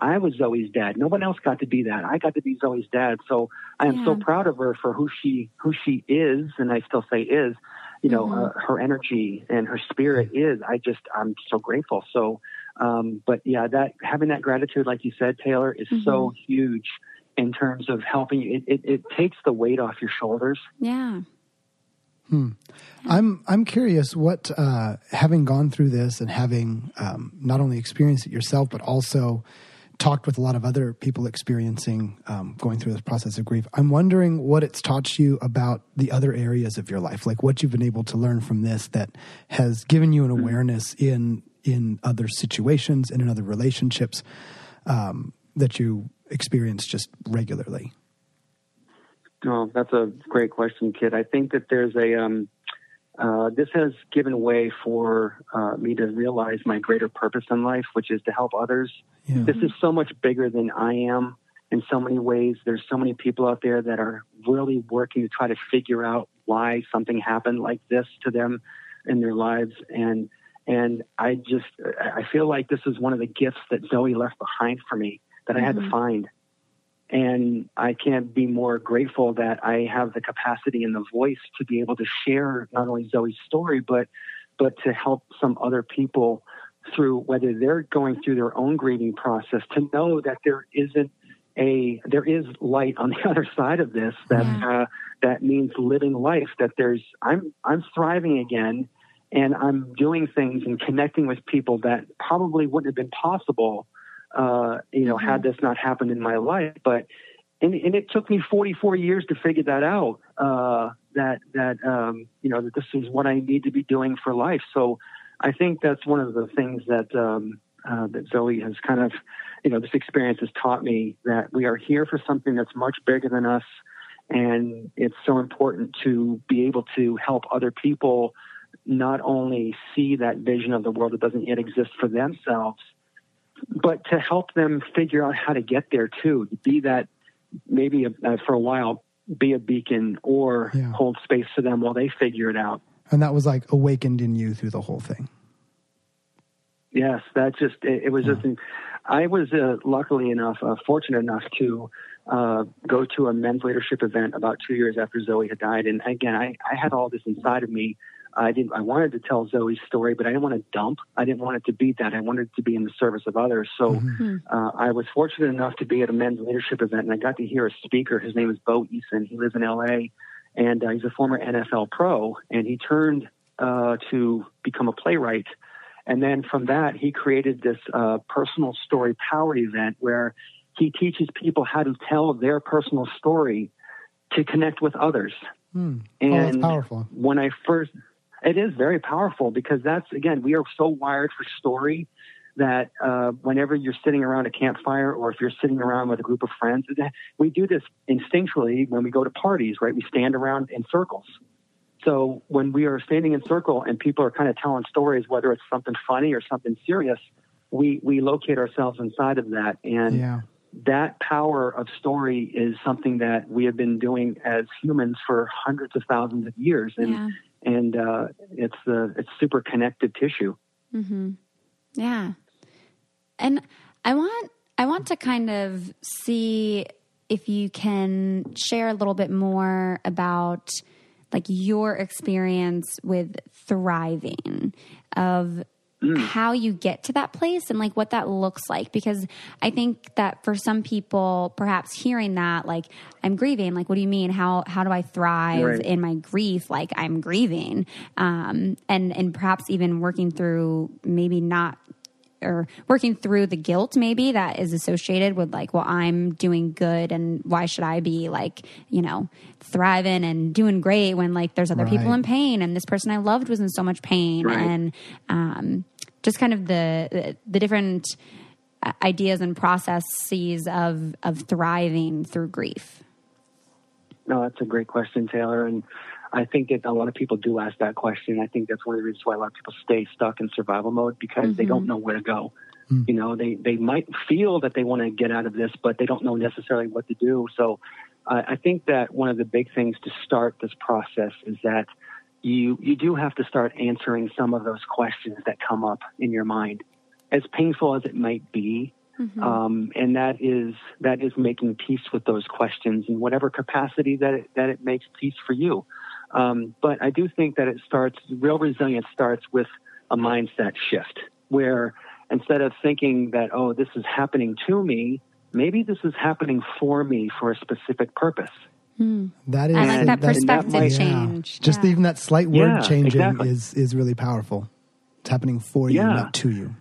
I was Zoi's dad. No one else got to be that. I got to be Zoi's dad. So I am yeah. so proud of her for who she who she is, and I still say is. You know, mm-hmm. uh, her energy and her spirit is. I just I'm so grateful. So, um, but yeah, that having that gratitude, like you said, Taylor, is mm-hmm. so huge in terms of helping you. It, it, it takes the weight off your shoulders. Yeah. Hmm. I'm I'm curious what uh, having gone through this and having um, not only experienced it yourself, but also talked with a lot of other people experiencing um, going through this process of grief. I'm wondering what it's taught you about the other areas of your life, like what you've been able to learn from this that has given you an mm-hmm. awareness in in other situations and in other relationships um, that you experience just regularly. Oh, that's a great question, Kit. I think that there's a um, uh, this has given way for uh, me to realize my greater purpose in life, which is to help others. Yeah. This is so much bigger than I am in so many ways. There's so many people out there that are really working to try to figure out why something happened like this to them in their lives. And and I just I feel like this is one of the gifts that Zoi left behind for me that mm-hmm. I had to mm-hmm. find. And I can't be more grateful that I have the capacity and the voice to be able to share not only Zoi's story, but but to help some other people through whether they're going through their own grieving process to know that there isn't a there is light on the other side of this that yeah. uh, that means living life that there's I'm I'm thriving again and I'm doing things and connecting with people that probably wouldn't have been possible uh, you know, mm-hmm. had this not happened in my life. But and, and it took me 44 years to figure that out. Uh, that that um, you know that this is what I need to be doing for life. So I think that's one of the things that um, uh, that Zoi has kind of, you know, this experience has taught me that we are here for something that's much bigger than us, and it's so important to be able to help other people not only see that vision of the world that doesn't yet exist for themselves, but to help them figure out how to get there too, to be that maybe a, uh, for a while, be a beacon or Yeah. hold space for them while they figure it out. And that was like awakened in you through the whole thing. Yes, that just it, it was just. I was uh, luckily enough, uh, fortunate enough to uh, go to a men's leadership event about two years after Zoi had died, and again, I, I had all this inside of me. I didn't. I wanted to tell Zoi's story, but I didn't want to dump. I didn't want it to be that. I wanted it to be in the service of others. So uh, I was fortunate enough to be at a men's leadership event, and I got to hear a speaker. His name is Bo Eason. He lives in L.A. and uh, he's a former NFL pro, and he turned uh, to become a playwright. And then from that, he created this uh, personal story power event where he teaches people how to tell their personal story to connect with others. Hmm. oh, that's And powerful. when I first, it is very powerful because that's again, we are so wired for story that uh, whenever you're sitting around a campfire or if you're sitting around with a group of friends, that- we do this instinctually when we go to parties, right? We stand around in circles. So when we are standing in circle and people are kind of telling stories, whether it's something funny or something serious, we we locate ourselves inside of that, and Yeah. that power of story is something that we have been doing as humans for hundreds of thousands of years, and Yeah. and uh, it's the it's super connected tissue. Mm-hmm. Yeah. And I want I want to kind of see if you can share a little bit more about like your experience with thriving of how you get to that place and like what that looks like. Because i think that for some people perhaps hearing that like i'm grieving like what do you mean? How how do i thrive Right. in my grief? Like i'm grieving. Um and and perhaps even working through maybe not or working through the guilt maybe that is associated with like well i'm doing good and why should i be like you know thriving and doing great when like there's other people in pain and this person i loved was in so much pain Right. and um, just kind of the the, the different uh, ideas and processes of of thriving through grief No, that's a great question, Taylor. And I think that a lot of people do ask that question. I think that's one of the reasons why a lot of people stay stuck in survival mode because they don't know where to go. You know, they, they might feel that they want to get out of this, but they don't know necessarily what to do. So uh, I think that one of the big things to start this process is that you, you do have to start answering some of those questions that come up in your mind. As painful as it might be, um, and that is that is making peace with those questions in whatever capacity that it, that it makes peace for you. Um, but I do think that it starts real resilience starts with a mindset shift where instead of thinking that oh this is happening to me, maybe this is happening for me for a specific purpose. That is i like that that- perspective might- change Just Yeah. even that slight word Yeah, changing exactly. is is really powerful. It's happening for you, Yeah. not to you.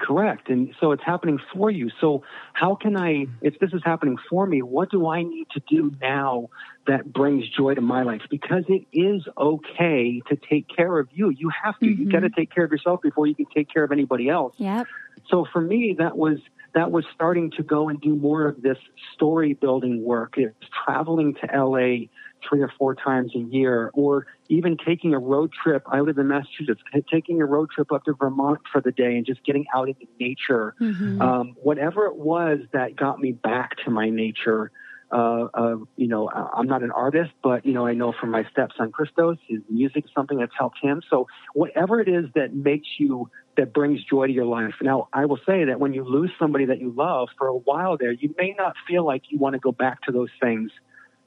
Correct. And so it's happening for you. So how can I, if this is happening for me, what do I need to do now that brings joy to my life? Because it is okay to take care of you. You have to. You got to take care of yourself before you can take care of anybody else. yep So for me, that was that was starting to go and do more of this story building work. It's traveling to LA three or four times a year, or even taking a road trip. I live in Massachusetts. Taking a road trip up to Vermont for the day and just getting out into nature. Um, whatever it was that got me back to my nature. Uh, uh, you know, I'm not an artist, but you know, I know from my stepson Christos, his music is something that's helped him. So whatever it is that makes you that brings joy to your life. Now, I will say that when you lose somebody that you love for a while there, you may not feel like you want to go back to those things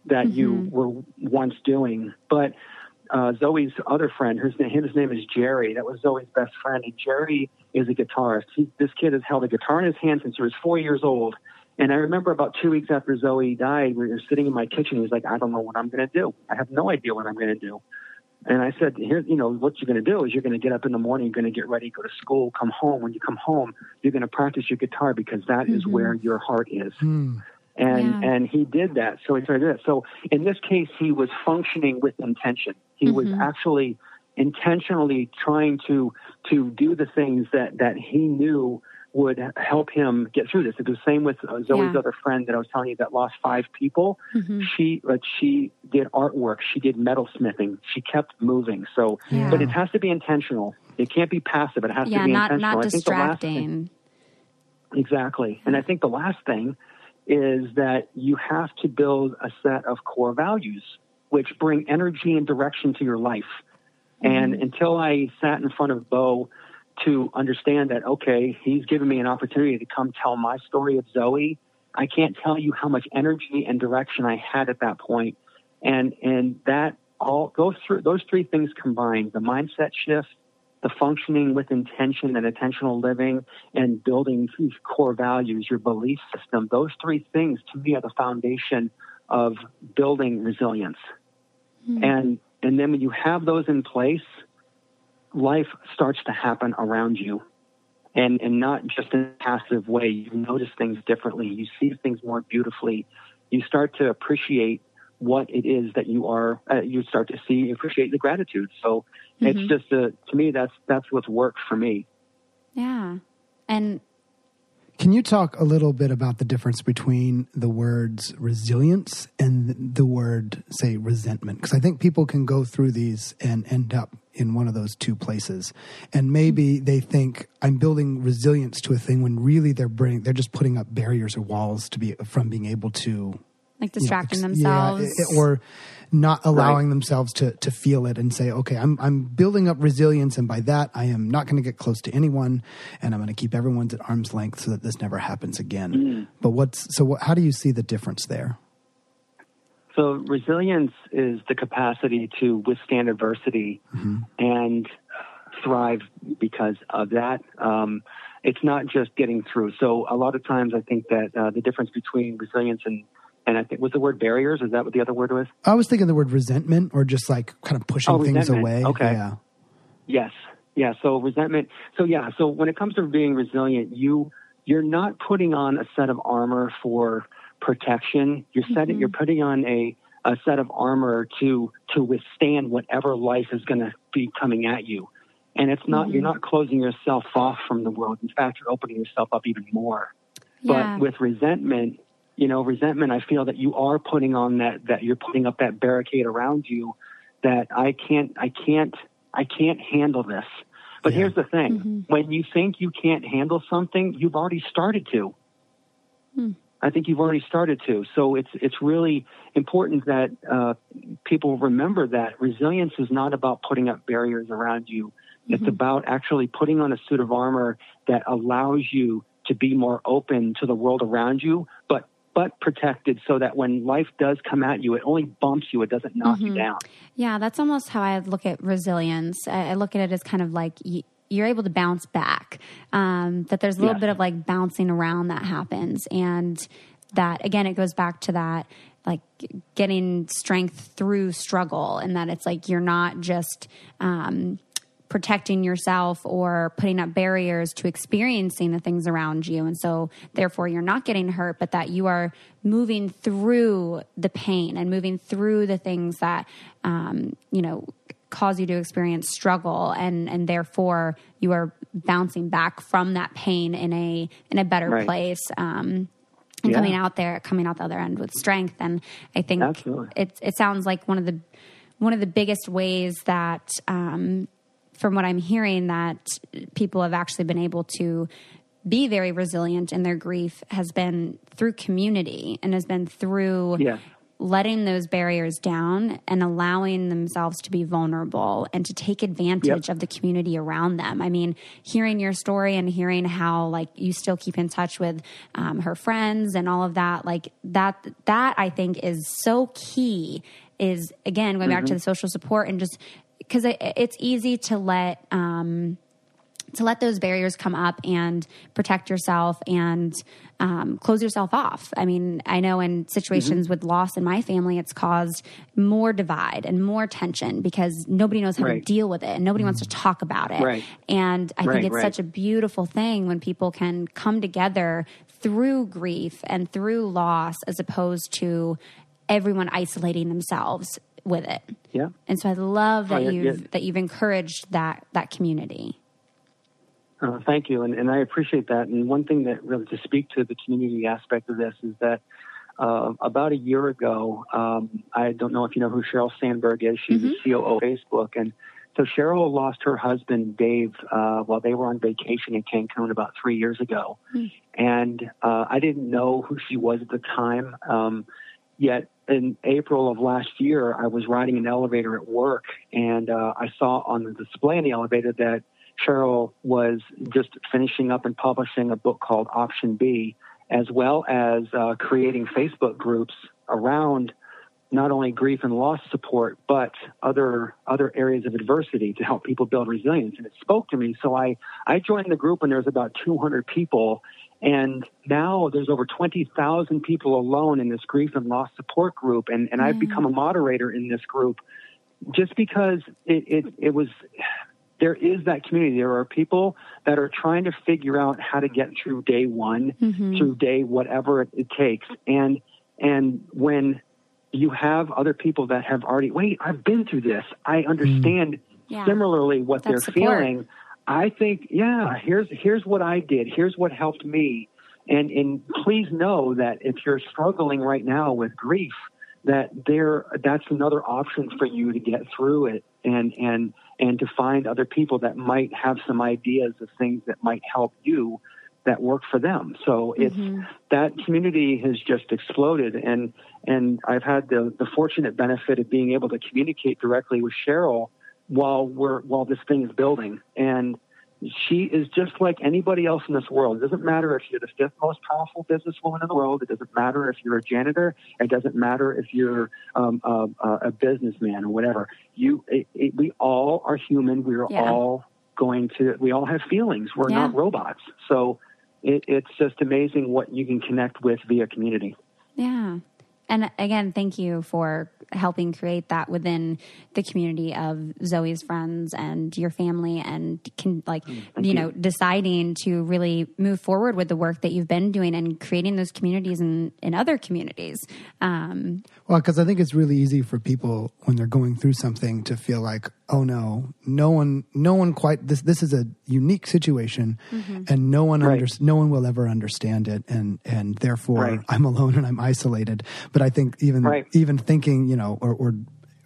that you were once doing. But uh, Zoi's other friend, his, his name is Jerry. That was Zoi's best friend. And Jerry is a guitarist. He, this kid has held a guitar in his hand since he was four years old. And I remember about two weeks after Zoi died, we were sitting in my kitchen. He was like, I don't know what I'm going to do. I have no idea what I'm going to do. And I said, here, you know, what you're going to do is you're going to get up in the morning, you're going to get ready, go to school, come home. When you come home, you're going to practice your guitar because that is where your heart is. Hmm. And Yeah. and he did that. So he started that. So in this case, he was functioning with intention. He was actually intentionally trying to to do the things that that he knew would help him get through this. It was the same with uh, Zoi's Yeah. other friend that I was telling you that lost five people. Mm-hmm. She like she did artwork, she did metalsmithing, she kept moving. So, Yeah. but it has to be intentional. It can't be passive. It has yeah, to be not intentional. not I think the last thing- distracting. Exactly. And I think the last thing is that you have to build a set of core values which bring energy and direction to your life. And until I sat in front of Bo to understand that, okay, he's given me an opportunity to come tell my story of Zoi, I can't tell you how much energy and direction I had at that point. And, and that all those through those three things combined, the mindset shift, the functioning with intention and intentional living and building these core values, your belief system, those three things to me are the foundation of building resilience. Hmm. And and then when you have those in place, life starts to happen around you. And and not just in a passive way. You notice things differently. You see things more beautifully. You start to appreciate what it is that you are. Uh, you start to see appreciate the gratitude. So it's just a, to me that's that's what's worked for me. Yeah, and Can you talk a little bit about the difference between the words resilience and the word, say, resentment? Because I think people can go through these and end up in one of those two places. And maybe they think I'm building resilience to a thing when really they're bringing, they're just putting up barriers or walls to be from being able to like you know, distracting ex- themselves. yeah, i- or not allowing themselves to to feel it and say, okay, I'm I'm building up resilience, and by that I am not going to get close to anyone, and I'm going to keep everyone's at arm's length so that this never happens again. Mm. But what's so? What, how do you see the difference there? So resilience is the capacity to withstand adversity and thrive because of that. Um, it's not just getting through. So a lot of times, I think that uh, the difference between resilience and and I think was the word barriers. Is that what the other word was? I was thinking the word resentment, or just like kind of pushing Oh, things away. Okay. Yeah. Yes. Yeah. So resentment. So yeah. So when it comes to being resilient, you you're not putting on a set of armor for protection. You're setting. Mm-hmm. You're putting on a a set of armor to to withstand whatever life is going to be coming at you. And it's not. You're mm-hmm. not closing yourself off from the world. In fact, you're opening yourself up even more. yeah, But with resentment, you know, resentment, I feel that you are putting on that, that you're putting up that barricade around you that I can't, I can't, I can't handle this. But here's the thing. Mm-hmm. When you think you can't handle something, you've already started to. Hmm. I think you've already started to. So it's, it's really important that, uh, people remember that resilience is not about putting up barriers around you. It's about actually putting on a suit of armor that allows you to be more open to the world around you, but but protected so that when life does come at you, it only bumps you, it doesn't knock you down. yeah. That's almost how I look at resilience. I look at it as kind of like. You're able to bounce back. Um, that there's a little Yes. bit of like bouncing around that happens, and that again, it goes back to that like getting strength through struggle, and that it's like you're not just um, protecting yourself or putting up barriers to experiencing the things around you. And so, therefore, you're not getting hurt, but that you are moving through the pain and moving through the things that, um, you know, cause you to experience struggle and and therefore you are bouncing back from that pain in a in a better Right. place um and Yeah. coming out there coming out the other end with strength and i think Absolutely. it it sounds like one of the one of the biggest ways that um from what i'm hearing that people have actually been able to be very resilient in their grief has been through community and has been through Yes. Letting those barriers down and allowing themselves to be vulnerable and to take advantage Yep. of the community around them. I mean, hearing your story and hearing how like you still keep in touch with um, her friends and all of that, like that, that I think is so key. Is again going back to the social support and just because it, it's easy to let. Um, to let those barriers come up and protect yourself and um, close yourself off. I mean, I know in situations with loss in my family, it's caused more divide and more tension because nobody knows how to deal with it and nobody wants to talk about it. Right. And I Right, think it's right. such a beautiful thing when people can come together through grief and through loss as opposed to everyone isolating themselves with it. Yeah. And so I love that Oh, yeah, you've yeah. that you've encouraged that that community. Uh, thank you, and, and I appreciate that. And one thing that really to speak to the community aspect of this is that uh, about a year ago, um, I don't know if you know who Sheryl Sandberg is. She's mm-hmm. the COO of Facebook, and so Sheryl lost her husband Dave uh, while they were on vacation in Cancun about three years ago, mm. and uh, I didn't know who she was at the time. Um, yet in April of last year, I was riding an elevator at work, and uh, I saw on the display in the elevator that Sheryl was just finishing up and publishing a book called Option B, as well as uh, creating Facebook groups around not only grief and loss support, but other other areas of adversity to help people build resilience. And it spoke to me. So I, I joined the group and there's about 200 people. And now there's over 20,000 people alone in this grief and loss support group. And, and mm. I've become a moderator in this group just because it, it, it was there is that community. There are people that are trying to figure out how to get through day one, mm-hmm. through day whatever it, it, takes. And and when you have other people that have already wait, I've been through this. I understand mm. yeah. similarly what That's they're support. feeling. I think, yeah, here's here's what I did. Here's what helped me. And and please know that if you're struggling right now with grief, that there that's another option for you to get through it and and and to find other people that might have some ideas of things that might help you that work for them. So it's mm-hmm. that community has just exploded and and I've had the, the fortunate benefit of being able to communicate directly with Sheryl while we're while this thing is building. And she is just like anybody else in this world. It doesn't matter if you're the fifth most powerful businesswoman in the world. It doesn't matter if you're a janitor. It doesn't matter if you're um, a, a, businessman or whatever. You, it, it, we all are human. We are yeah. all going to. We all have feelings. We're yeah. not robots. So it, it's just amazing what you can connect with via community. Yeah. And again, thank you for helping create that within the community of Zoi's friends and your family and can like mm, you, you know deciding to really move forward with the work that you've been doing and creating those communities in in other communities um, well because i think it's really easy for people when they're going through something to feel like oh no no one no one quite this this is a unique situation mm-hmm. and no one right. under, no one will ever understand it and and therefore right. i'm alone and i'm isolated but i think even right. even thinking you know, or or,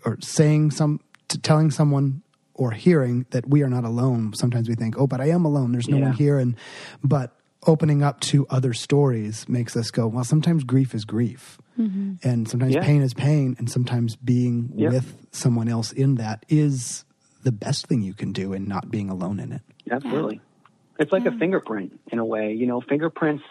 or saying some, telling someone or hearing that we are not alone. Sometimes we think, oh, but I am alone. There's no yeah. one here, and but opening up to other stories makes us go, well, sometimes grief is grief. Mm-hmm. And sometimes yeah. pain is pain, and sometimes being yep. with someone else in that is the best thing you can do and not being alone in it. Absolutely. Yeah. It's like yeah. a fingerprint in a way. You know, fingerprints,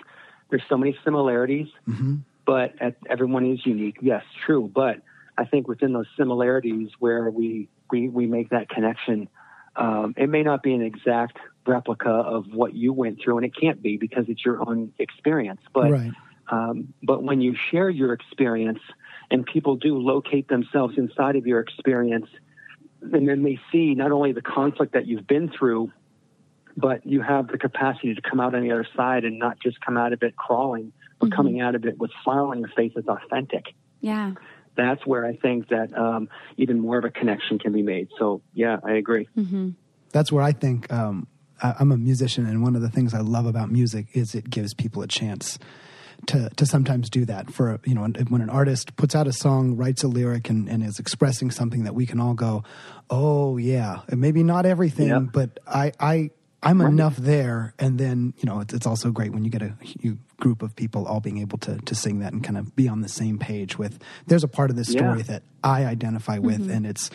there's so many similarities, mm-hmm. but everyone is unique. Yes, true. But I think within those similarities where we we, we make that connection, um, it may not be an exact replica of what you went through, and it can't be because it's your own experience. But right. um, but when you share your experience, and people do locate themselves inside of your experience, and then they see not only the conflict that you've been through, but you have the capacity to come out on the other side and not just come out of it crawling, but mm-hmm. coming out of it with smile on your face that's authentic. Yeah that's where I think that um, even more of a connection can be made. So, yeah, I agree. Mm-hmm. That's where I think um, I'm a musician, and one of the things I love about music is it gives people a chance to to sometimes do that. For you know, when an artist puts out a song, writes a lyric, and, and is expressing something that we can all go, "Oh yeah," and maybe not everything, yep. but I I I'm right. enough there, and then you know it's, it's also great when you get a group of people all being able to to sing that and kind of be on the same page with. There's a part of this story yeah. that I identify with, mm-hmm. and it's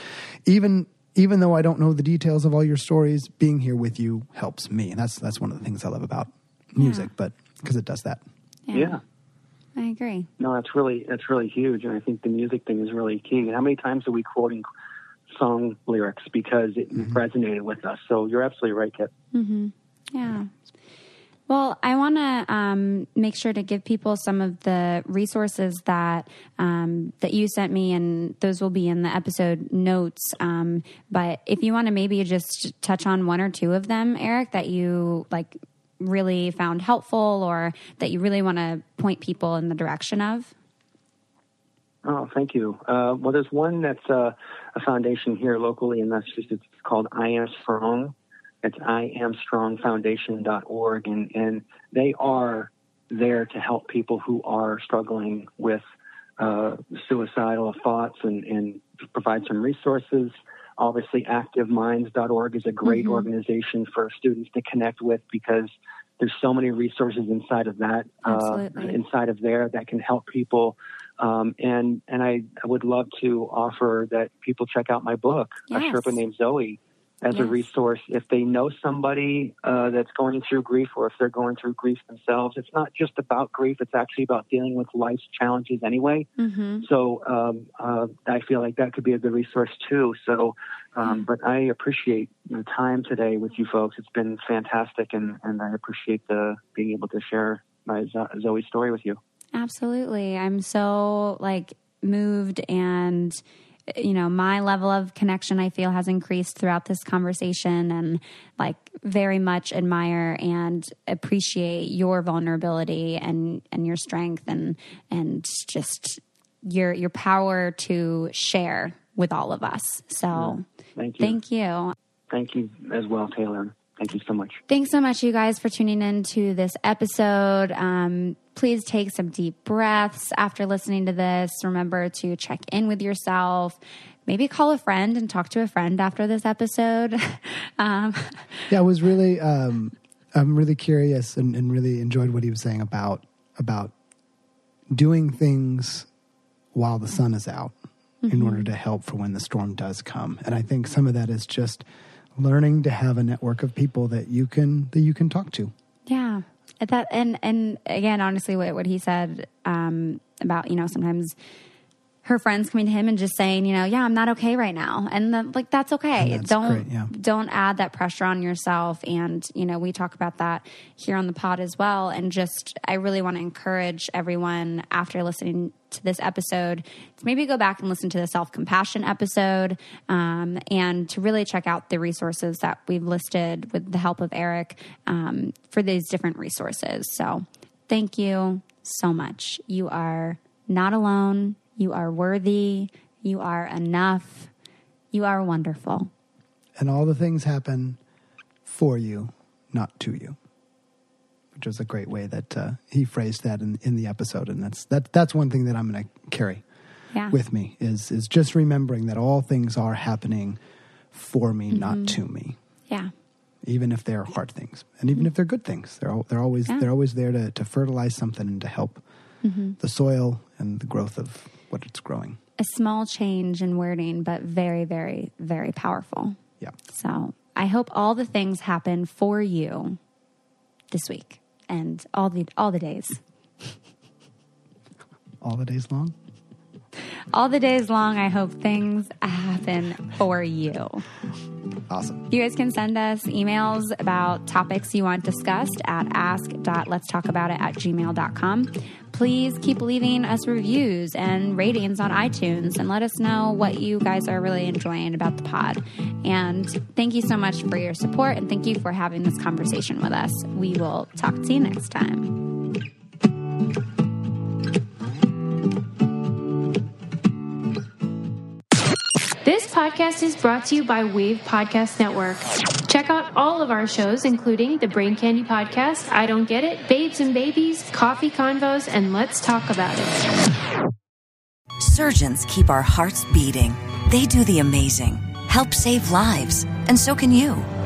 even even though I don't know the details of all your stories, being here with you helps me, and that's that's one of the things I love about music, yeah. but because it does that. Yeah. yeah. I agree. No, that's really that's really huge, and I think the music thing is really key. And how many times are we quoting song lyrics because it mm-hmm. resonated with us. So you're absolutely right, Kit. Mm-hmm. Yeah. Well, I want to um, make sure to give people some of the resources that um, that you sent me, and those will be in the episode notes. Um, but if you want to maybe just touch on one or two of them, Eric, that you like really found helpful, or that you really want to point people in the direction of. Oh, thank you. Uh, well, there's one that's uh, a foundation here locally in Massachusetts. It's called I Am Strong. It's iamstrongfoundation.org, and, and they are there to help people who are struggling with uh, suicidal thoughts and, and provide some resources. Obviously, ActiveMinds.org is a great mm-hmm. organization for students to connect with because there's so many resources inside of that, uh, inside of there that can help people. Um, and and I, I, would love to offer that people check out my book, yes. A Sherpa Named Zoi as yes. a resource if they know somebody uh, that's going through grief or if they're going through grief themselves. It's not just about grief, it's actually about dealing with life's challenges anyway. Mm-hmm. So um, uh, I feel like that could be a good resource too. So, um, but I appreciate the time today with you folks. It's been fantastic, and, and I appreciate the being able to share my Zoi story with you. Absolutely. I'm so like moved and you know, my level of connection I feel has increased throughout this conversation and like very much admire and appreciate your vulnerability and and your strength and and just your your power to share with all of us. So, thank you. Thank you. Thank you as well, Taylor. Thank you so much. Thanks so much, you guys, for tuning in to this episode. Um, please take some deep breaths after listening to this. Remember to check in with yourself. Maybe call a friend and talk to a friend after this episode. um, yeah, I was really, um, I'm really curious and, and really enjoyed what he was saying about about doing things while the sun is out mm-hmm. in order to help for when the storm does come. And I think some of that is just learning to have a network of people that you can that you can talk to. Yeah, that and and again, honestly, what what he said um, about you know sometimes her friends coming to him and just saying, you know, yeah, I'm not okay right now. And the, like, that's okay. That's don't, great, yeah. don't add that pressure on yourself. And, you know, we talk about that here on the pod as well. And just, I really want to encourage everyone after listening to this episode to maybe go back and listen to the self compassion episode um, and to really check out the resources that we've listed with the help of Eric um, for these different resources. So thank you so much. You are not alone you are worthy. You are enough. You are wonderful. And all the things happen for you, not to you. Which was a great way that uh, he phrased that in, in the episode, and that's that. That's one thing that I'm going to carry yeah. with me is is just remembering that all things are happening for me, mm-hmm. not to me. Yeah. Even if they're hard things, and even mm-hmm. if they're good things, they're they're always yeah. they're always there to to fertilize something and to help mm-hmm. the soil and the growth of what it's growing. A small change in wording, but very, very, very powerful. Yeah. So I hope all the things happen for you this week and all the all the days. all the days long? all the days long, I hope things happen for you. Awesome. You guys can send us emails about topics you want discussed at ask.letstalkaboutit at gmail.com. Please keep leaving us reviews and ratings on iTunes and let us know what you guys are really enjoying about the pod. And thank you so much for your support and thank you for having this conversation with us. We will talk to you next time. This podcast is brought to you by Wave Podcast Network. Check out all of our shows, including the Brain Candy Podcast, I Don't Get It, Babes and Babies, Coffee Convos, and Let's Talk About It. Surgeons keep our hearts beating. They do the amazing, help save lives, and so can you.